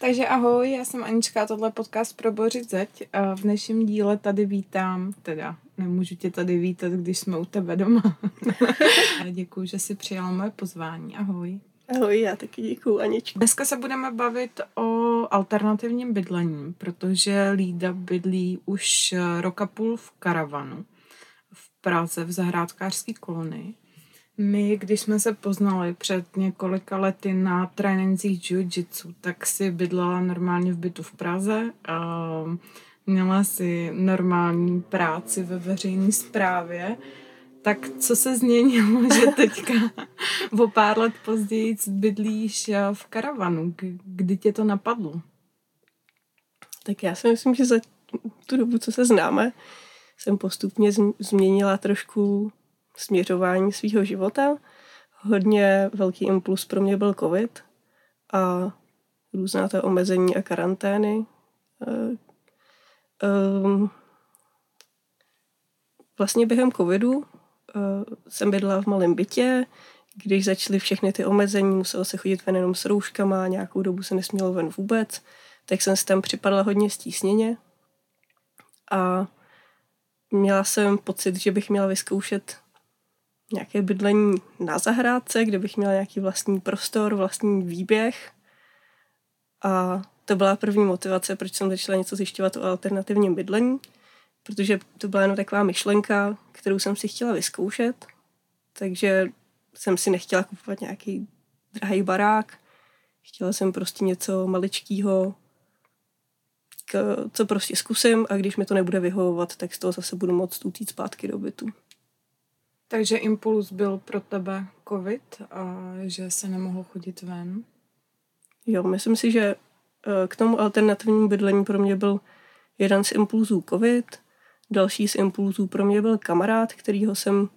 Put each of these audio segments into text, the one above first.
Takže ahoj, já jsem Anička, tohle podcast pro Bořit zeď. V dnešním díle tady vítám, teda nemůžu tě tady vítat, když jsme u tebe doma. děkuji, že jsi přijala moje pozvání. Ahoj. Ahoj, já taky děkuji, Anička. Dneska se budeme bavit o alternativním bydlení, protože Lída bydlí už roka půl v karavanu v Praze v zahrádkářské kolonii. My, když jsme se poznali před několika lety na trénincích jiu-jitsu, tak si bydlela normálně v bytu v Praze. A měla si normální práci ve veřejné správě. Tak co se změnilo, že teďka o pár let později bydlíš v karavanu? Kdy tě to napadlo? Tak já si myslím, že za tu dobu, co se známe, jsem postupně změnila trošku směřování svého života. Hodně velký impuls pro mě byl covid a různá ta omezení a karantény. Um, vlastně během covidu uh, jsem bydla v malém bytě, když začaly všechny ty omezení, muselo se chodit ven jenom s rouškama, nějakou dobu se nesmělo ven vůbec, tak jsem si tam připadla hodně stísněně a měla jsem pocit, že bych měla vyzkoušet nějaké bydlení na zahrádce, kde bych měla nějaký vlastní prostor, vlastní výběh. A to byla první motivace, proč jsem začala něco zjišťovat o alternativním bydlení, protože to byla jenom taková myšlenka, kterou jsem si chtěla vyzkoušet, takže jsem si nechtěla kupovat nějaký drahý barák, chtěla jsem prostě něco maličkého, co prostě zkusím a když mi to nebude vyhovovat, tak z toho zase budu moct utít zpátky do bytu. Takže impuls byl pro tebe covid a že se nemohl chodit ven? Jo, myslím si, že eh, k tomu alternativnímu bydlení pro mě byl jeden z impulzů covid, další z impulzů pro mě byl kamarád, kterýho jsem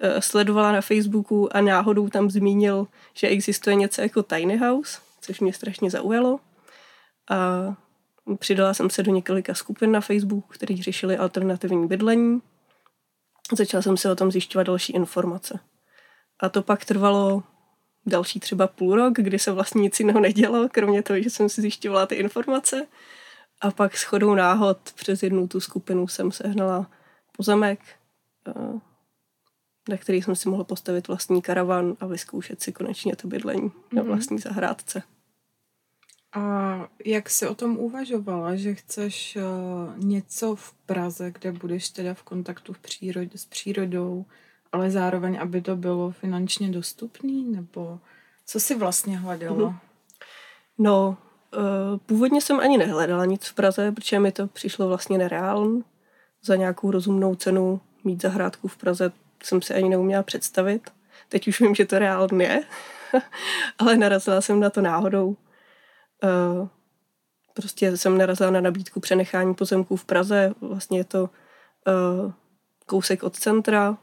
eh, sledovala na Facebooku a náhodou tam zmínil, že existuje něco jako tiny house, což mě strašně zaujalo. A přidala jsem se do několika skupin na Facebooku, které řešili alternativní bydlení Začala jsem si o tom zjišťovat další informace. A to pak trvalo další třeba půl rok, kdy se vlastně nic jiného nedělo, kromě toho, že jsem si zjišťovala ty informace. A pak s chodou náhod přes jednu tu skupinu jsem sehnala pozemek, eh, na který jsem si mohla postavit vlastní karavan a vyzkoušet si konečně to bydlení mm-hmm. na mhm. vlastní zahrádce. A jak jsi o tom uvažovala, že chceš uh, něco v Praze, kde budeš teda v kontaktu v přírodě, s přírodou, ale zároveň, aby to bylo finančně dostupný, nebo co jsi vlastně hledala? Mm-hmm. No, uh, původně jsem ani nehledala nic v Praze, protože mi to přišlo vlastně nereálné. Za nějakou rozumnou cenu mít zahrádku v Praze jsem si ani neuměla představit. Teď už vím, že to reálně je, ale narazila jsem na to náhodou Uh, prostě jsem narazila na nabídku přenechání pozemků v Praze. Vlastně je to uh, kousek od centra.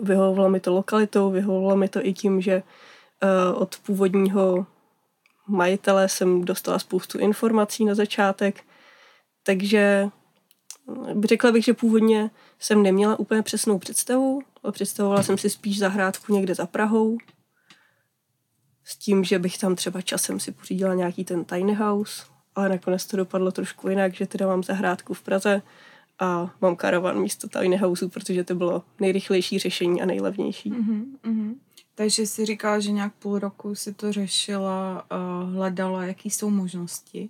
vyhovovalo mi to lokalitou, vyhovovalo mi to i tím, že uh, od původního majitele jsem dostala spoustu informací na začátek, takže řekla bych, že původně jsem neměla úplně přesnou představu, představovala jsem si spíš zahrádku někde za Prahou, s tím, že bych tam třeba časem si pořídila nějaký ten tiny house, ale nakonec to dopadlo trošku jinak, že teda mám zahrádku v Praze a mám karavan místo tiny houseu, protože to bylo nejrychlejší řešení a nejlevnější. Mm-hmm, mm-hmm. Takže si říkala, že nějak půl roku si to řešila, uh, hledala, jaký jsou možnosti.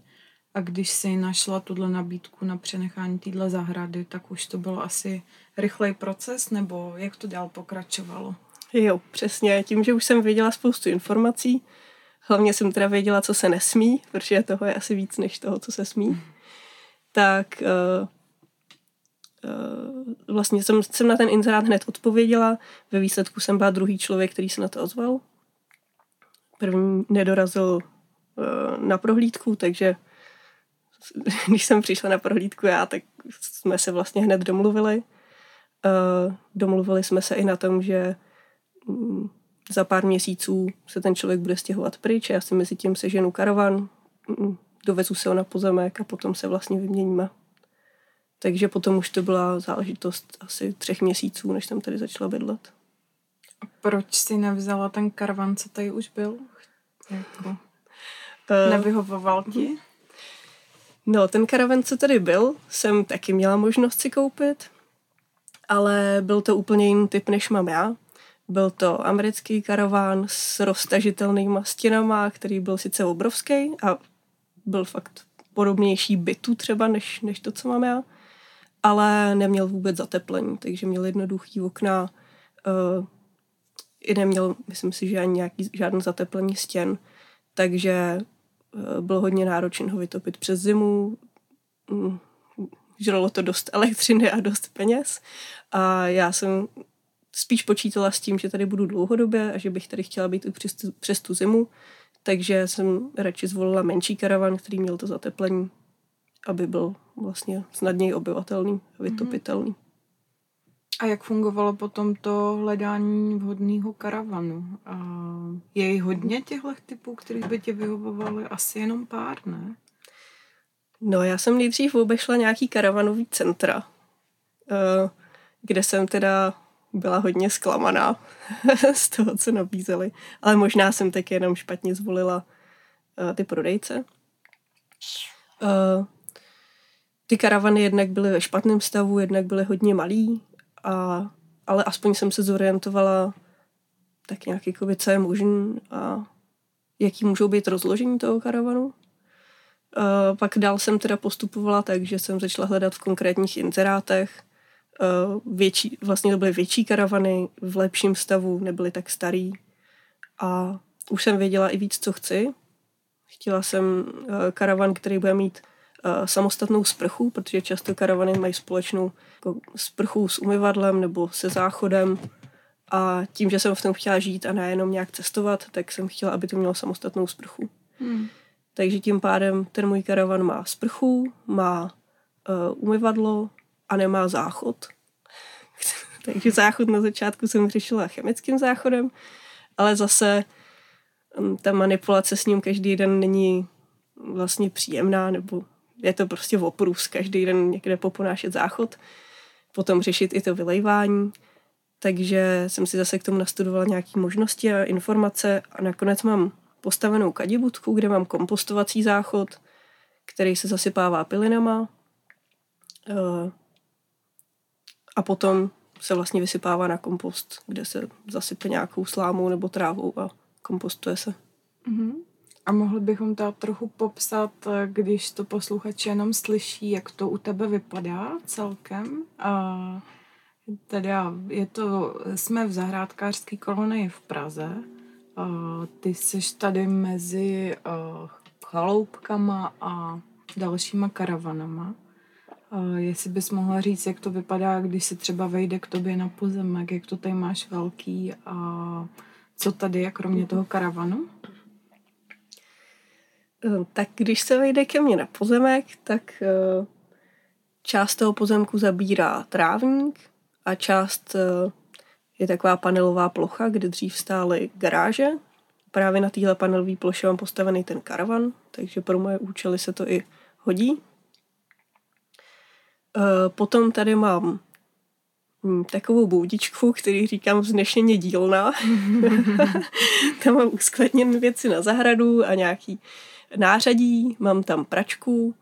A když si našla tuhle nabídku na přenechání téhle zahrady, tak už to bylo asi rychlej proces, nebo jak to dál pokračovalo? Jo, přesně. Tím, že už jsem věděla spoustu informací, hlavně jsem teda věděla, co se nesmí, protože toho je asi víc než toho, co se smí, tak uh, uh, vlastně jsem, jsem na ten inzerát hned odpověděla. Ve výsledku jsem byla druhý člověk, který se na to ozval. První nedorazil uh, na prohlídku, takže když jsem přišla na prohlídku já, tak jsme se vlastně hned domluvili. Uh, domluvili jsme se i na tom, že za pár měsíců se ten člověk bude stěhovat pryč, já si mezi tím seženu karavan, mm, dovezu se ho na pozemek a potom se vlastně vyměníme. Takže potom už to byla záležitost asi třech měsíců, než jsem tady začala bydlet. A proč si nevzala ten karavan, co tady už byl? Jako... Uh, Nevyhovoval ti? No, ten karavan, co tady byl, jsem taky měla možnost si koupit, ale byl to úplně jiný typ, než mám já. Byl to americký karaván s roztažitelnýma stěnama, který byl sice obrovský a byl fakt podobnější bytu třeba, než, než to, co mám já, ale neměl vůbec zateplení, takže měl jednoduchý okna, uh, i neměl, myslím si, že ani nějaký, žádný zateplení stěn, takže uh, byl hodně náročný ho vytopit přes zimu, um, žralo to dost elektřiny a dost peněz. A já jsem spíš počítala s tím, že tady budu dlouhodobě a že bych tady chtěla být i přes tu, přes tu zimu, takže jsem radši zvolila menší karavan, který měl to zateplení, aby byl vlastně snadněji obyvatelný, vytopitelný. A jak fungovalo potom to hledání vhodného karavanu? A je jich hodně těchto typů, kterých by tě vyhovovaly? Asi jenom pár, ne? No, já jsem nejdřív obešla nějaký karavanový centra, eh, kde jsem teda byla hodně zklamaná z toho, co nabízeli. Ale možná jsem tak jenom špatně zvolila uh, ty prodejce. Uh, ty karavany jednak byly ve špatném stavu, jednak byly hodně malý, a, ale aspoň jsem se zorientovala tak nějak, jakoby, co je možné a jaký můžou být rozložení toho karavanu. Uh, pak dál jsem teda postupovala tak, že jsem začala hledat v konkrétních inzerátech, větší, vlastně to byly větší karavany v lepším stavu, nebyly tak starý a už jsem věděla i víc, co chci. Chtěla jsem eh, karavan, který bude mít eh, samostatnou sprchu, protože často karavany mají společnou jako sprchu s umyvadlem nebo se záchodem a tím, že jsem v tom chtěla žít a nejenom nějak cestovat, tak jsem chtěla, aby to mělo samostatnou sprchu. Hmm. Takže tím pádem ten můj karavan má sprchu, má uh, umyvadlo, a nemá záchod. Takže záchod na začátku jsem řešila chemickým záchodem, ale zase mm, ta manipulace s ním každý den není vlastně příjemná, nebo je to prostě oprus každý den někde poponášet záchod, potom řešit i to vylejvání. Takže jsem si zase k tomu nastudovala nějaké možnosti a informace a nakonec mám postavenou kadibutku, kde mám kompostovací záchod, který se zasypává pilinama. Eh, a potom se vlastně vysypává na kompost, kde se zasype nějakou slámou nebo trávou a kompostuje se. Mm-hmm. A mohli bychom to trochu popsat, když to posluchač jenom slyší, jak to u tebe vypadá celkem. A teda je to, jsme v zahrádkářské kolonii v Praze. A ty jsi tady mezi chaloupkama a dalšíma karavanama. Jestli bys mohla říct, jak to vypadá, když se třeba vejde k tobě na pozemek, jak to tady máš velký a co tady je kromě toho karavanu? Eh, tak když se vejde ke mně na pozemek, tak eh, část toho pozemku zabírá trávník a část eh, je taková panelová plocha, kde dřív stály garáže. Právě na téhle panelové ploše mám postavený ten karavan, takže pro moje účely se to i hodí. Eh, potom tady mám hm, takovou boudičku, který říkám vznešeně dílna. tam mám uskladněné věci na zahradu a nějaký nářadí, mám tam pračku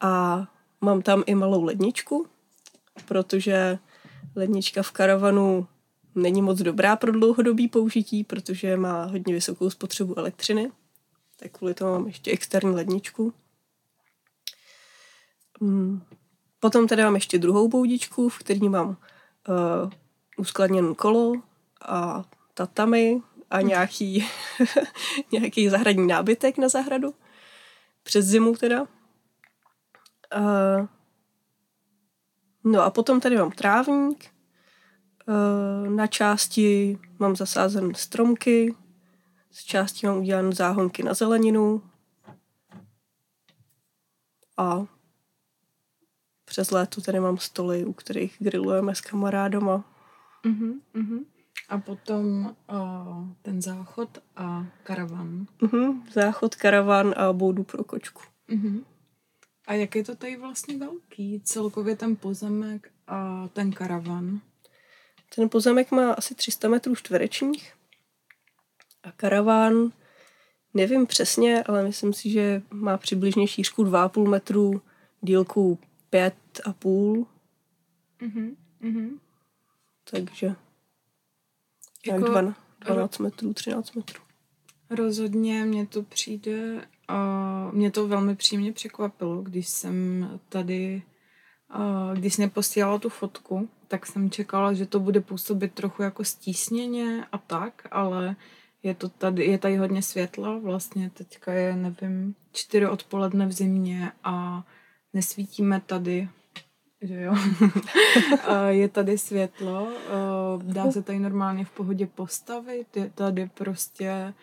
a mám tam i malou ledničku, protože lednička v karavanu není moc dobrá pro dlouhodobý použití, protože má hodně vysokou spotřebu elektřiny. Tak kvůli tomu mám ještě externí ledničku. Hm, Potom tady mám ještě druhou boudičku, v který mám uh, uskladněné kolo a tatami a hmm. nějaký, nějaký zahradní nábytek na zahradu. Přes zimu teda. Uh, no a potom tady mám trávník. Uh, na části mám zasázen stromky, z části mám udělané záhonky na zeleninu a přes léto tady mám stoly, u kterých grillujeme s kamarádama. Uh-huh, uh-huh. A potom uh, ten záchod a karavan. Uh-huh, záchod, karavan a boudu pro kočku. Uh-huh. A jak je to tady vlastně velký? Celkově ten pozemek a ten karavan? Ten pozemek má asi 300 metrů čtverečních a karaván Nevím přesně, ale myslím si, že má přibližně šířku 2,5 metru, dílku 5,5. Mhm. Mhm. Takže Jako- jako, 12, 12 metrů, 13 metrů. Rozhodně mě to přijde, uh, mě to velmi příjemně překvapilo, když jsem tady, když jsem posílala tu fotku, tak jsem čekala, že to bude působit trochu jako stísněně a tak, ale je to tady, je tady hodně světla, vlastně teďka je, nevím, čtyři odpoledne v zimě a nesvítíme tady, že jo. A je tady světlo, uh, dá se tady normálně v pohodě postavit, je tady prostě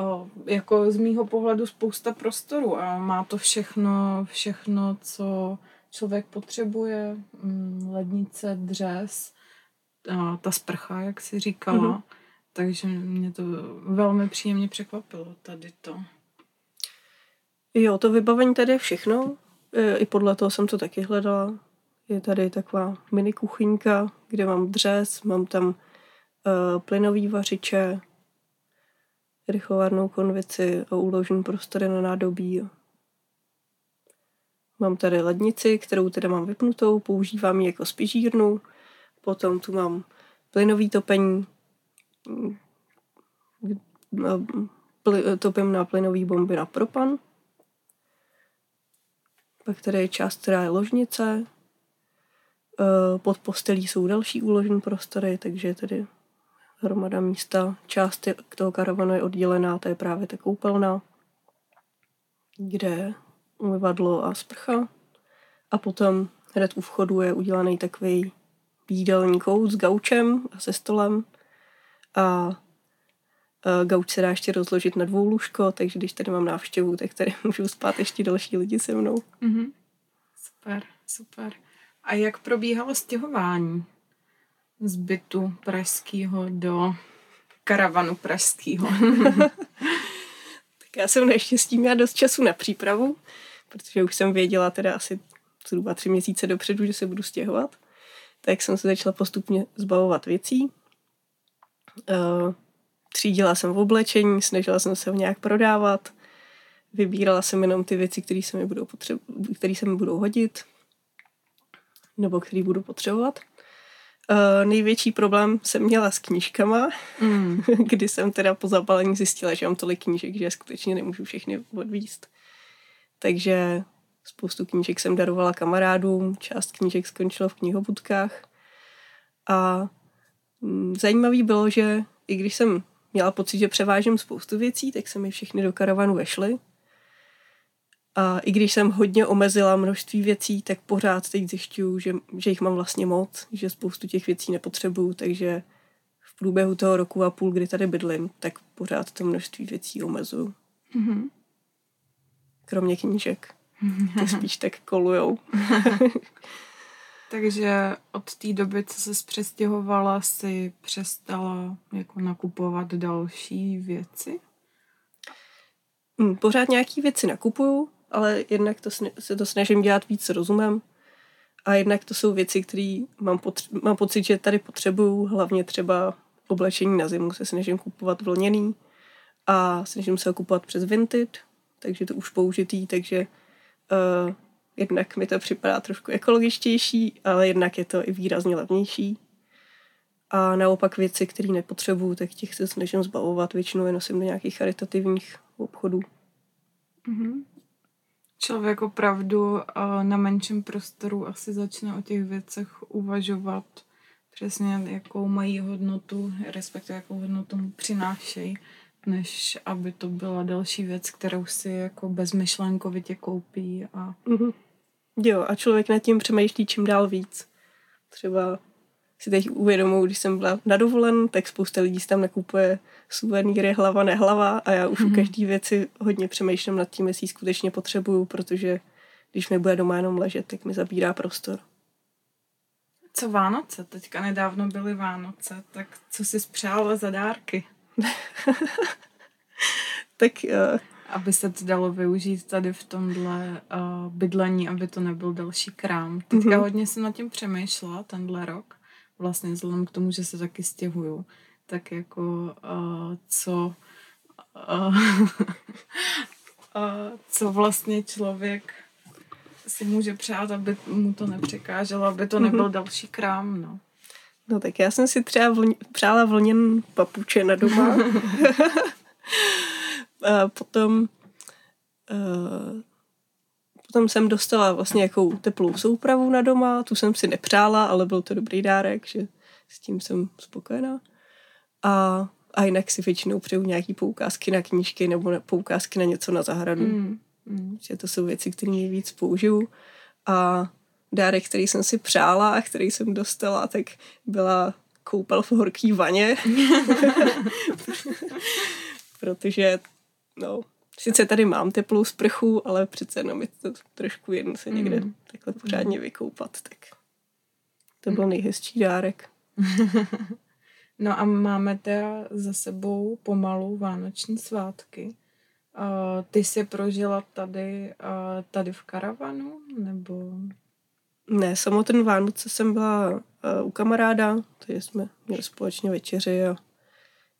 uh, jako z mýho pohledu spousta prostoru a má to všechno, všechno, co člověk potřebuje, mm, lednice, dřez, a ta sprcha, jak si říkala, Mhm. takže mě to velmi příjemně překvapilo tady to. Jo, to vybavení tady je všechno. E, I podle toho jsem to taky hledala. Je tady taková mini kuchyňka, kde mám dřez, mám tam uh, plynový vařiče, rychlovarnou konvici a uložen prostory na nádobí. Mám tady lednici, kterou teda mám vypnutou, používám ji jako spižírnu. Potom tu mám plynový topení, mm, a pli- topím na plynový bomby na propan. Pak tady je část, která je ložnice. Eh, Pod postelí jsou další úložní prostory, takže je tady hromada místa. Část toho karavanu je oddělená, to je právě ta koupelna, kde je umyvadlo a sprcha. A potom hned u vchodu je udělaný takový jídelní kout s gaučem a se stolem. A gauč se dá ještě rozložit na dvou lůžko, takže když tady mám návštěvu, tak tady můžou spát ještě další lidi se mnou. Mhm. Super, super. A jak probíhalo stěhování z bytu pražského do karavanu pražského? Tak já jsem naštěstí měla dost času na přípravu, protože už jsem věděla teda asi zhruba tři měsíce dopředu, že se budu stěhovat. Tak jsem se začala postupně zbavovat věcí. Uh, třídila jsem v oblečení, snažila jsem se ho nějak prodávat. Vybírala jsem jenom ty věci, které se mi budou, potřeb- které se mi budou hodit nebo které budu potřebovat. Uh, největší problém jsem měla s knížkama, mm. kdy jsem teda po zabalení zjistila, že mám tolik knížek, že skutečně nemůžu všechny odvíst. Takže spoustu knížek jsem darovala kamarádům, část knížek skončila v knihobudkách. A mm, zajímavý bylo, že i když jsem měla pocit, že převážím spoustu věcí, tak se mi všechny do karavanu vešly. A i když jsem hodně omezila množství věcí, tak pořád teď zjišťuju, že, že jich mám vlastně moc, že spoustu těch věcí nepotřebuju, takže v průběhu toho roku a půl, kdy tady bydlím, tak pořád to množství věcí omezuju. Mhm. Kromě knížek. Ty spíš tak kolujou. Takže od té doby, co se přestěhovala, si přestala jako nakupovat další věci? Hm, Pořád nějaký věci nakupuju, ale jednak to se to snažím dělat víc rozumem. A jednak to jsou věci, které mám, potř- mám pocit, že tady potřebuju, hlavně třeba oblečení na zimu se snažím kupovat vlněný a snažím se ho kupovat přes Vinted, takže to už použitý, takže uh, jednak mi to připadá trošku ekologičtější, ale jednak je to i výrazně levnější. A naopak věci, které nepotřebuju, tak těch se snažím zbavovat. Většinou je nosím do nějakých charitativních obchodů. Mhm. Člověk opravdu eh, na menším prostoru asi začne o těch věcech uvažovat přesně, jakou mají hodnotu, respektive jakou hodnotu mu přinášejí, než aby to byla další věc, kterou si jako bezmyšlenkovitě koupí a Mhm. Jo, a člověk nad tím přemýšlí čím dál víc. Třeba si teď uvědomuji, když jsem byla na dovolen, tak spousta lidí si tam nakupuje suvenýry hlava nehlava a já už Mhm. u každé věci hodně přemýšlím nad tím, jestli ji skutečně potřebuju, protože když mi bude doma jenom ležet, tak mi zabírá prostor. Co Vánoce? Teďka nedávno byly Vánoce, tak co si spřála za dárky? Tak uh, Aby se to dalo využít tady v tomhle uh, bydlení, aby to nebyl další krám. Teďka Mhm. hodně jsem nad tím přemýšlela tenhle rok, vlastně vzhledem k tomu, že se taky stěhuju, tak jako uh, co uh, co vlastně člověk si může přát, aby mu to nepřekáželo, aby to nebyl mm-hmm. další krám, no. No tak já jsem si třeba vlň, přála vlněn papuče na doma. a potom uh, potom jsem dostala vlastně jakou teplou soupravu na doma, tu jsem si nepřála, ale byl to dobrý dárek, že s tím jsem spokojená. A, a jinak si většinou přeju nějaký poukázky na knížky nebo poukázky na něco na zahradu. Mm. Mm. Že to jsou věci, které nejvíc použiju. A dárek, který jsem si přála a který jsem dostala, tak byla koupel v horký vaně. Protože, no, sice tady mám teplou sprchu, ale přece jenom je to trošku jen se někde mm. takhle pořádně vykoupat, tak to byl nejhezčí dárek. no a máme teda za sebou pomalu vánoční svátky. Uh, ty jsi prožila tady, uh, tady v karavanu, nebo... Ne, samotný Vánoce jsem byla uh, u kamaráda, takže jsme měli společně večeři a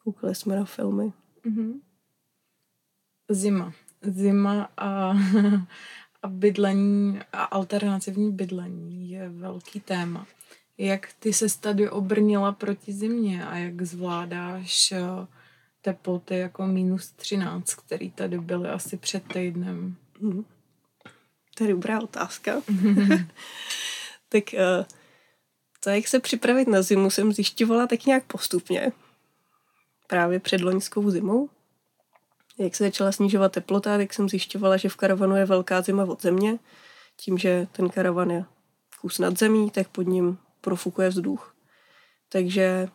koukali jsme na filmy. Mm-hmm. Zima. Zima a, a bydlení a alternativní bydlení je velký téma. Jak ty se tady obrnila proti zimě a jak zvládáš uh, teploty jako minus 13, který tady byly asi před týdnem? Mm. To je dobrá otázka. tak uh, to, jak se připravit na zimu, jsem zjišťovala tak nějak postupně. Právě před loňskou zimou. Jak se začala snižovat teplota, tak jsem zjišťovala, že v karavanu je velká zima od země. Tím, že ten karavan je kus nad zemí, tak pod ním profukuje vzduch. Takže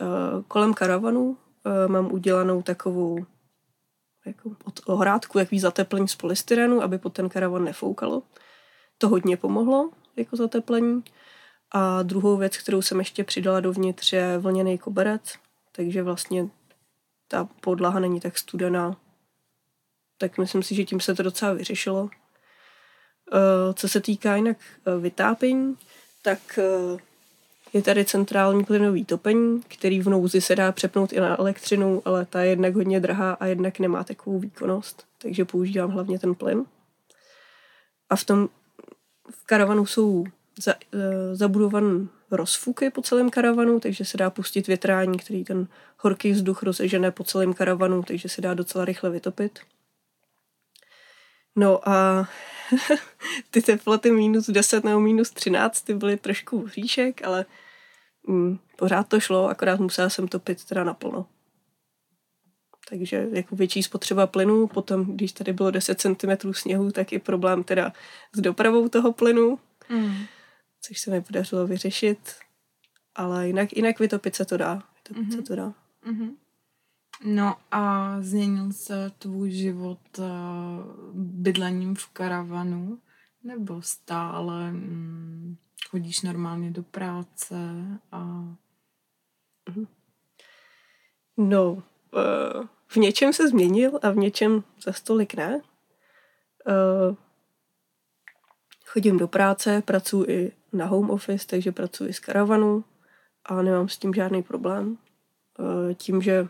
uh, kolem karavanu uh, mám udělanou takovou jako od ohrádku, jaký zateplení z polystyrenu, aby pod ten karavan nefoukalo. To hodně pomohlo jako zateplení. A druhou věc, kterou jsem ještě přidala dovnitř, je vlněný koberec, takže vlastně ta podlaha není tak studená. Tak myslím si, že tím se to docela vyřešilo. Eh, co se týká jinak eh, vytápění, tak eh, je tady centrální plynový topení, který v nouzi se dá přepnout i na elektřinu, ale ta je jednak hodně drahá a jednak nemá takovou výkonnost, takže používám hlavně ten plyn. A v tom v karavanu jsou za, uh, zabudované rozfuky po celém karavanu, takže se dá pustit větrání, který ten horký vzduch rozežene po celém karavanu, takže se dá docela rychle vytopit. No a ty teploty minus 10 nebo minus 13 ty byly trošku hříšek, ale mm, pořád to šlo, akorát musela jsem topit teda naplno. Takže jako větší spotřeba plynu, potom když tady bylo 10 cm sněhu, tak i problém teda s dopravou toho plynu, mm. což se mi podařilo vyřešit, ale jinak, jinak vytopit se to dá. Vytopit mm-hmm. se to dá. Mm-hmm. No a změnil se tvůj život uh, bydlením v karavanu? Nebo stále mm, chodíš normálně do práce a... Mhm. No, uh, v něčem se změnil a v něčem za stolik ne. Uh, chodím do práce, pracuji i na home office, takže pracuji z karavanu a nemám s tím žádný problém. Tím, že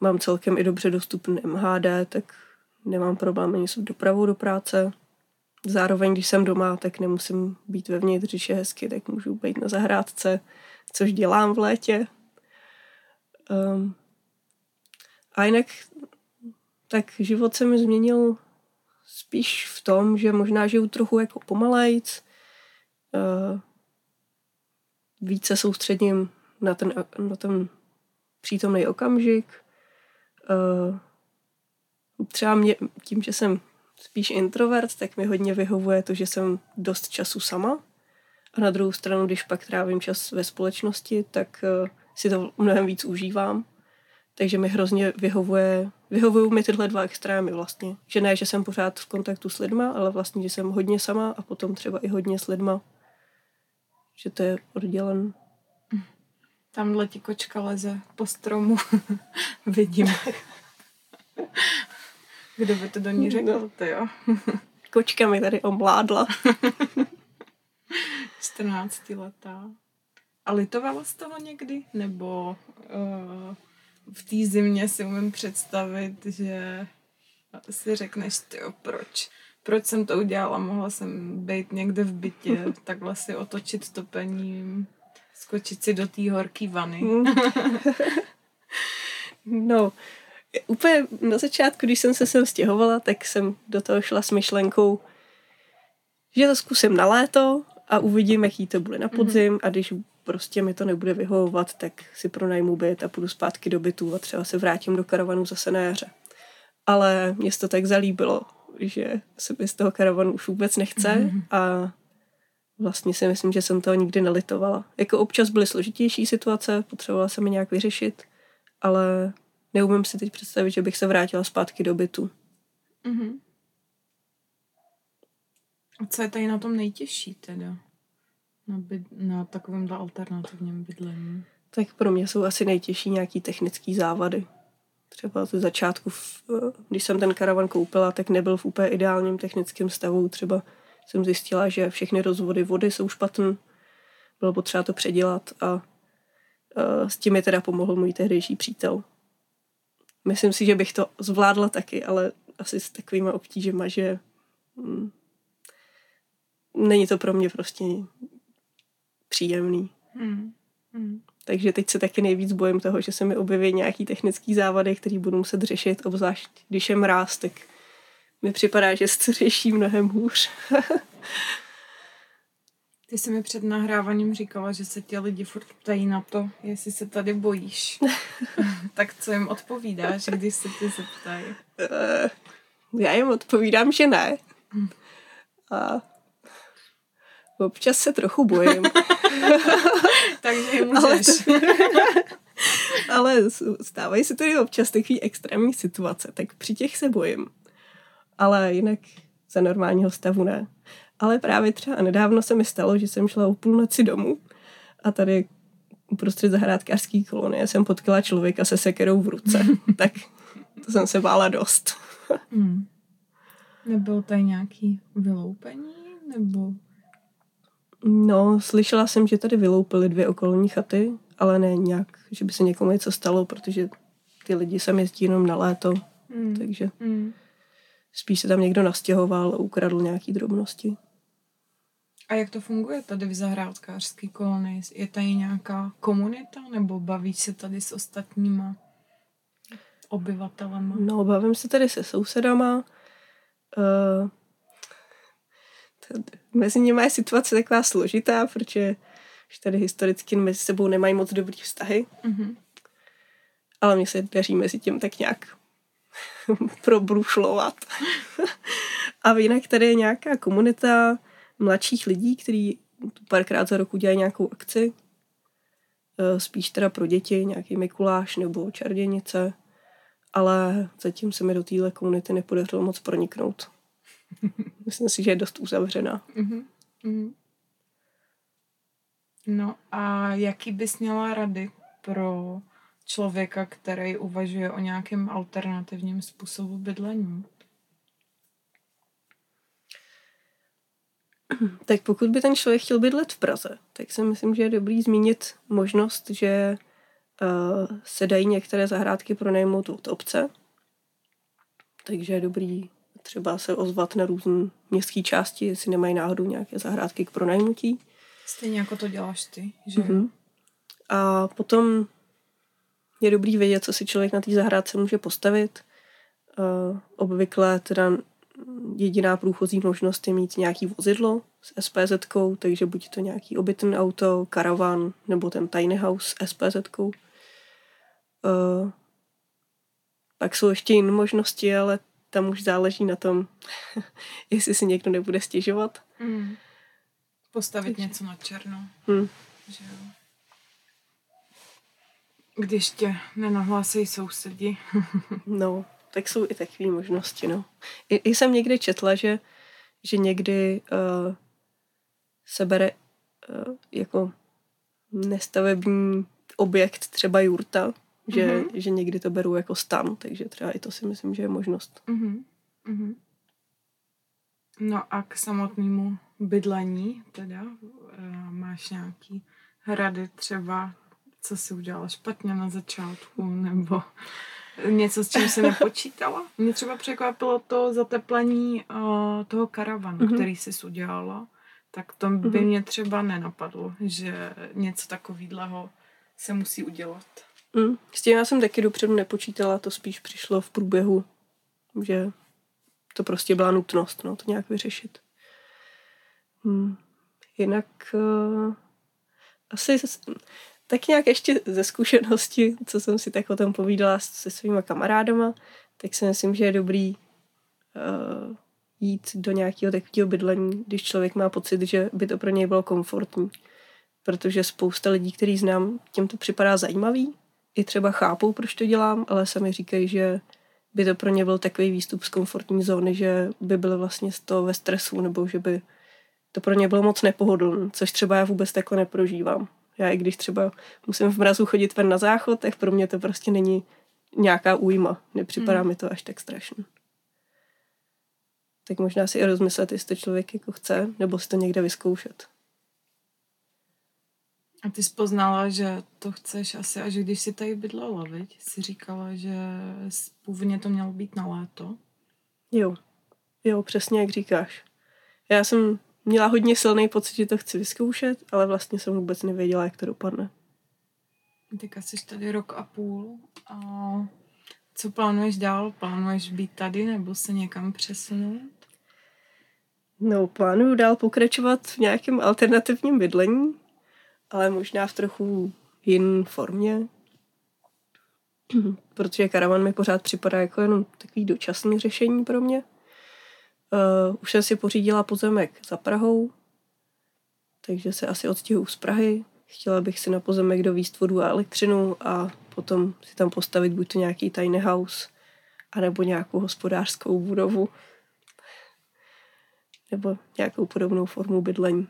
mám celkem i dobře dostupný MHD, tak nemám problém ani s dopravou do práce. Zároveň, když jsem doma, tak nemusím být vevnitř, když je hezky, tak můžu být na zahrádce, což dělám v létě. Um, a jinak tak život se mi změnil spíš v tom, že možná žiju trochu jako pomalejc, uh, více soustředím na ten, na ten přítomný okamžik, uh, třeba mě, tím, že jsem spíš introvert, tak mi hodně vyhovuje to, že jsem dost času sama. A na druhou stranu, když pak trávím čas ve společnosti, tak uh, si to mnohem víc užívám. Takže mi hrozně vyhovuje, vyhovují mi tyhle dva extrémy vlastně. Že ne, že jsem pořád v kontaktu s lidma, ale vlastně, že jsem hodně sama a potom třeba i hodně s lidma. Že to je oddělen. Tamhle ti kočka leze po stromu. Vidím. Kdo by to do ní řekl, no. ty jo? Kočka mi tady omládla. 14 letá. A litovala z toho někdy? Nebo uh, v té zimě si umím představit, že si řekneš, ty proč? Proč jsem to udělala? Mohla jsem být někde v bytě, takhle si otočit topením, skočit si do té horké vany. Mm. no, úplně na začátku, když jsem se sem stěhovala, tak jsem do toho šla s myšlenkou, že to zkusím na léto a uvidím, jaký to bude na podzim mm-hmm. a když prostě mi to nebude vyhovovat, tak si pronajmu byt a půjdu zpátky do bytu a třeba se vrátím do karavanu zase na jaře. Ale mě to tak zalíbilo, že se mi z toho karavanu už vůbec nechce mm-hmm. a vlastně si myslím, že jsem toho nikdy nelitovala. Jako občas byly složitější situace, potřebovala jsem je nějak vyřešit, ale neumím si teď představit, že bych se vrátila zpátky do bytu. Mm-hmm. A co je tady na tom nejtěžší teda? Na, byd- na takovém alternativním bydlení? Tak pro mě jsou asi nejtěžší nějaký technické závady. Třeba ze začátku, když jsem ten karavan koupila, tak nebyl v úplně ideálním technickém stavu. Třeba jsem zjistila, že všechny rozvody vody jsou špatné. Bylo potřeba to předělat a s tím mi teda pomohl můj tehdejší přítel. Myslím si, že bych to zvládla taky, ale asi s takovými obtížema, že hm, není to pro mě prostě příjemný. Hmm. Hmm. Takže teď se taky nejvíc bojím toho, že se mi objeví nějaký technický závady, který budu muset řešit, obzvlášť když je mráz, tak mi připadá, že se to řeší mnohem hůř. Ty jsi mi před nahráváním říkala, že se tě lidi furt ptají na to, jestli se tady bojíš. tak co jim odpovídáš, když se ty zeptají? Uh, já jim odpovídám, že ne. Hm. A občas se trochu bojím. Takže můžeš. Ale, ale stávají se tady občas takové extrémní situace, tak při těch se bojím. Ale jinak za normálního stavu ne. Ale právě třeba nedávno se mi stalo, že jsem šla o půlnoci domů a tady uprostřed zahrádkářské kolonie jsem potkala člověka se sekerou v ruce. tak to jsem se bála dost. hmm. Nebylo tady nějaký vyloupení? Nebo No, slyšela jsem, že tady vyloupily dvě okolní chaty, ale ne nějak, že by se někomu něco stalo, protože ty lidi sem jezdí jenom na léto, mm. takže mm. Spíš se tam někdo nastěhoval a ukradl nějaký drobnosti. A jak to funguje tady v zahrádkářské kolonii? Je tady nějaká komunita nebo baví se tady s ostatníma obyvatelema? No, bavím se tady se sousedama. Uh, mezi nimi je situace taková složitá, protože už tady historicky mezi sebou nemají moc dobrý vztahy. Mm-hmm. Ale mně se daří mezi tím tak nějak probrušlovat. a jinak tady je nějaká komunita mladších lidí, kteří párkrát za rok udělají nějakou akci. E, spíš teda pro děti, nějaký Mikuláš nebo čarděnice. Ale zatím se mi do téhle komunity nepodařilo moc proniknout. Myslím si, že je dost uzavřená. Mm-hmm. No a jaký bys měla rady pro člověka, který uvažuje o nějakém alternativním způsobu bydlení? Tak pokud by ten člověk chtěl bydlet v Praze, tak si myslím, že je dobrý zmínit možnost, že uh, se dají některé zahrádky pronajmout od obce. Takže je dobrý třeba se ozvat na různé městské části, jestli nemají náhodou nějaké zahrádky k pronajmutí. Stejně jako to děláš ty, že? Mm-hmm. A potom je dobrý vědět, co si člověk na té zahrádce může postavit. Uh, obvykle teda jediná průchozí možnost je mít nějaký vozidlo s SPZ, takže buď to nějaký obytný auto, karavan nebo ten tiny house s SPZ. Uh, pak jsou ještě jiné možnosti, ale tam už záleží na tom, jestli si někdo nebude stěžovat. Mm. Postavit Takže. něco na černo. Mm. Že jo. Když tě nenahlásí sousedi. no, tak jsou i takové možnosti, no. I, I jsem někdy četla, že, že někdy uh, se bere uh, jako nestavební objekt, třeba jurta, že, mm-hmm. že někdy to beru jako stan, takže třeba i to si myslím, že je možnost. Mm-hmm. Mm-hmm. No a k samotnému bydlení teda uh, máš nějaký hrady třeba co si udělala špatně na začátku, nebo něco, s čím se nepočítala. Mě třeba překvapilo to zateplení uh, toho karavanu, mm-hmm. který jsi udělala. Tak to by mm-hmm. mě třeba nenapadlo, že něco takového se musí udělat. Mm. S tím já jsem taky dopředu nepočítala, to spíš přišlo v průběhu, že to prostě byla nutnost, no, to nějak vyřešit. Hmm. Jinak uh, asi tak nějak ještě ze zkušenosti, co jsem si tak o tom povídala se svýma kamarádama, tak si myslím, že je dobrý uh, jít do nějakého takového bydlení, když člověk má pocit, že by to pro něj bylo komfortní. Protože spousta lidí, který znám, těm to připadá zajímavý, i třeba chápou, proč to dělám, ale sami říkají, že by to pro ně byl takový výstup z komfortní zóny, že by byly vlastně z toho ve stresu, nebo že by to pro ně bylo moc nepohodlné, což třeba já vůbec takhle neprožívám. Já i když třeba musím v mrazu chodit ven na záchod, tak pro mě to prostě není nějaká újma. Nepřipadá mm. mi to až tak strašně. Tak možná si i rozmyslet, jestli to člověk jako chce, nebo si to někde vyzkoušet. A ty spoznala, že to chceš asi až když si tady bydlela, viď? Jsi říkala, že původně to mělo být na léto. Jo, jo, přesně jak říkáš. Já jsem měla hodně silný pocit, že to chci vyzkoušet, ale vlastně jsem vůbec nevěděla, jak to dopadne. Teďka jsi tady rok a půl a co plánuješ dál? Plánuješ být tady nebo se někam přesunout? No, plánuju dál pokračovat v nějakém alternativním bydlení, ale možná v trochu jiné formě, protože karavan mi pořád připadá jako jenom takový dočasný řešení pro mě. Uh, už jsem si pořídila pozemek za Prahou, takže se asi odstěhuju z Prahy. Chtěla bych si na pozemek dovíst vodu a elektřinu a potom si tam postavit buď to nějaký tiny house, anebo nějakou hospodářskou budovu, nebo nějakou podobnou formu bydlení.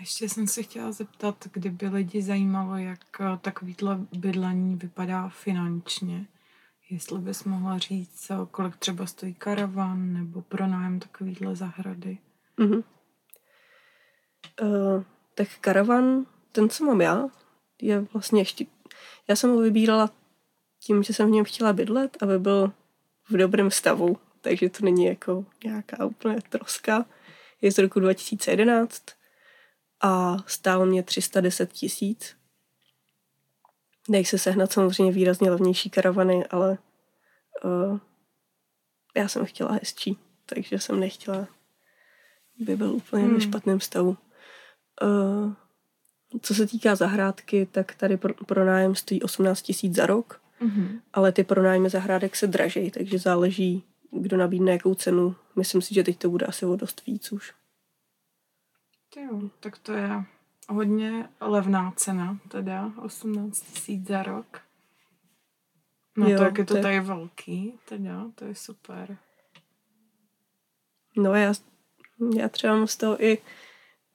Ještě jsem se chtěla zeptat, kdyby lidi zajímalo, jak eh, takovýhle bydlení vypadá finančně. Jestli bys mohla říct, kolik třeba stojí karavan nebo pronájem takovýhle zahrady. Mm-hmm. Uh, tak karavan, ten, co mám já, je vlastně ještě... Já jsem ho vybírala tím, že jsem v něm chtěla bydlet, aby byl v dobrém stavu, takže to není jako nějaká úplně troska. Je z roku 2011 a stál mě 310 tisíc. Dají se sehnat samozřejmě výrazně levnější karavany, ale uh, já jsem chtěla hezčí, takže jsem nechtěla, by byl úplně hmm. ve špatném stavu. Uh, co se týká zahrádky, tak tady pro, pronájem stojí 18 tisíc za rok, mm-hmm. ale ty pronájmy zahrádek se dražejí, takže záleží, kdo nabídne jakou cenu. Myslím si, že teď to bude asi o dost víc už. Jo, tak to je hodně levná cena, teda 18 tisíc za rok. No jo, to, jak je to, tady velký, teda, to je super. No já, já třeba mám z toho i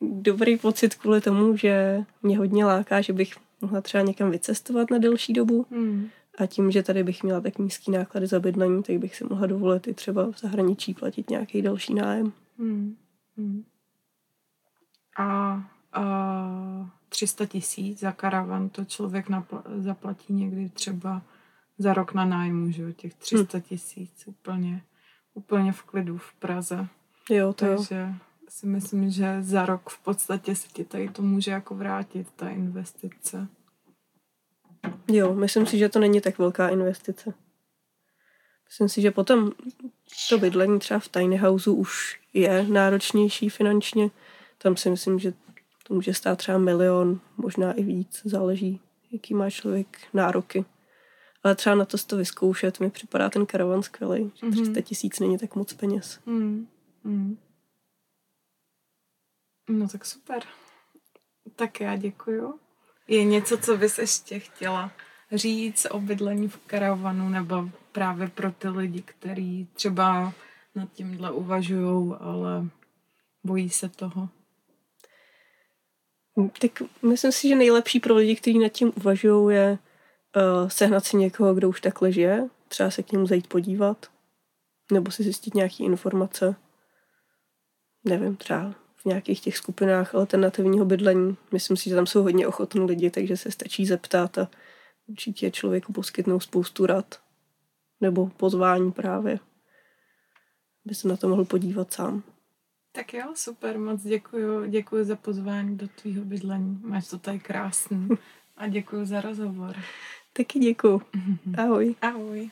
dobrý pocit kvůli tomu, že mě hodně láká, že bych mohla třeba někam vycestovat na delší dobu. Hmm. A tím, že tady bych měla tak nízký náklady za bydlení, tak bych si mohla dovolit i třeba v zahraničí platit nějaký další nájem. Hmm. Hmm a, a 300 tisíc za karavan to člověk napl- zaplatí někdy třeba za rok na nájmu, že jo, těch 300 hm. tisíc hmm. úplně, úplně v klidu v Praze. Jo, to Takže jo. si myslím, že za rok v podstatě se ti tady to může jako vrátit, ta investice. Jo, myslím si, že to není tak velká investice. Myslím si, že potom to bydlení třeba v tiny houseu už je náročnější finančně, tam si myslím, že to může stát třeba milion, možná i víc, záleží, jaký má člověk nároky. Ale třeba na to to vyzkoušet, mi připadá ten karavan skvělý. Mm-hmm. 300 tisíc není tak moc peněz. Mm. Mm. No tak super. Tak já děkuju. Je něco, co bys ještě chtěla říct o bydlení v karavanu nebo právě pro ty lidi, kteří třeba nad tímhle uvažují, ale bojí se toho? Tak myslím si, že nejlepší pro lidi, kteří nad tím uvažují, je uh, sehnat si někoho, kdo už takhle žije, třeba se k němu zajít podívat, nebo si zjistit nějaké informace, nevím, třeba v nějakých těch skupinách alternativního bydlení. Myslím si, že tam jsou hodně ochotní lidi, takže se stačí zeptat a určitě člověku poskytnou spoustu rad nebo pozvání právě, by se na to mohl podívat sám. Tak jo, super, moc děkuji, děkuji za pozvání do tvýho bydlení. Máš to tady krásný. A děkuji za rozhovor. Taky děkuji. Ahoj. Ahoj.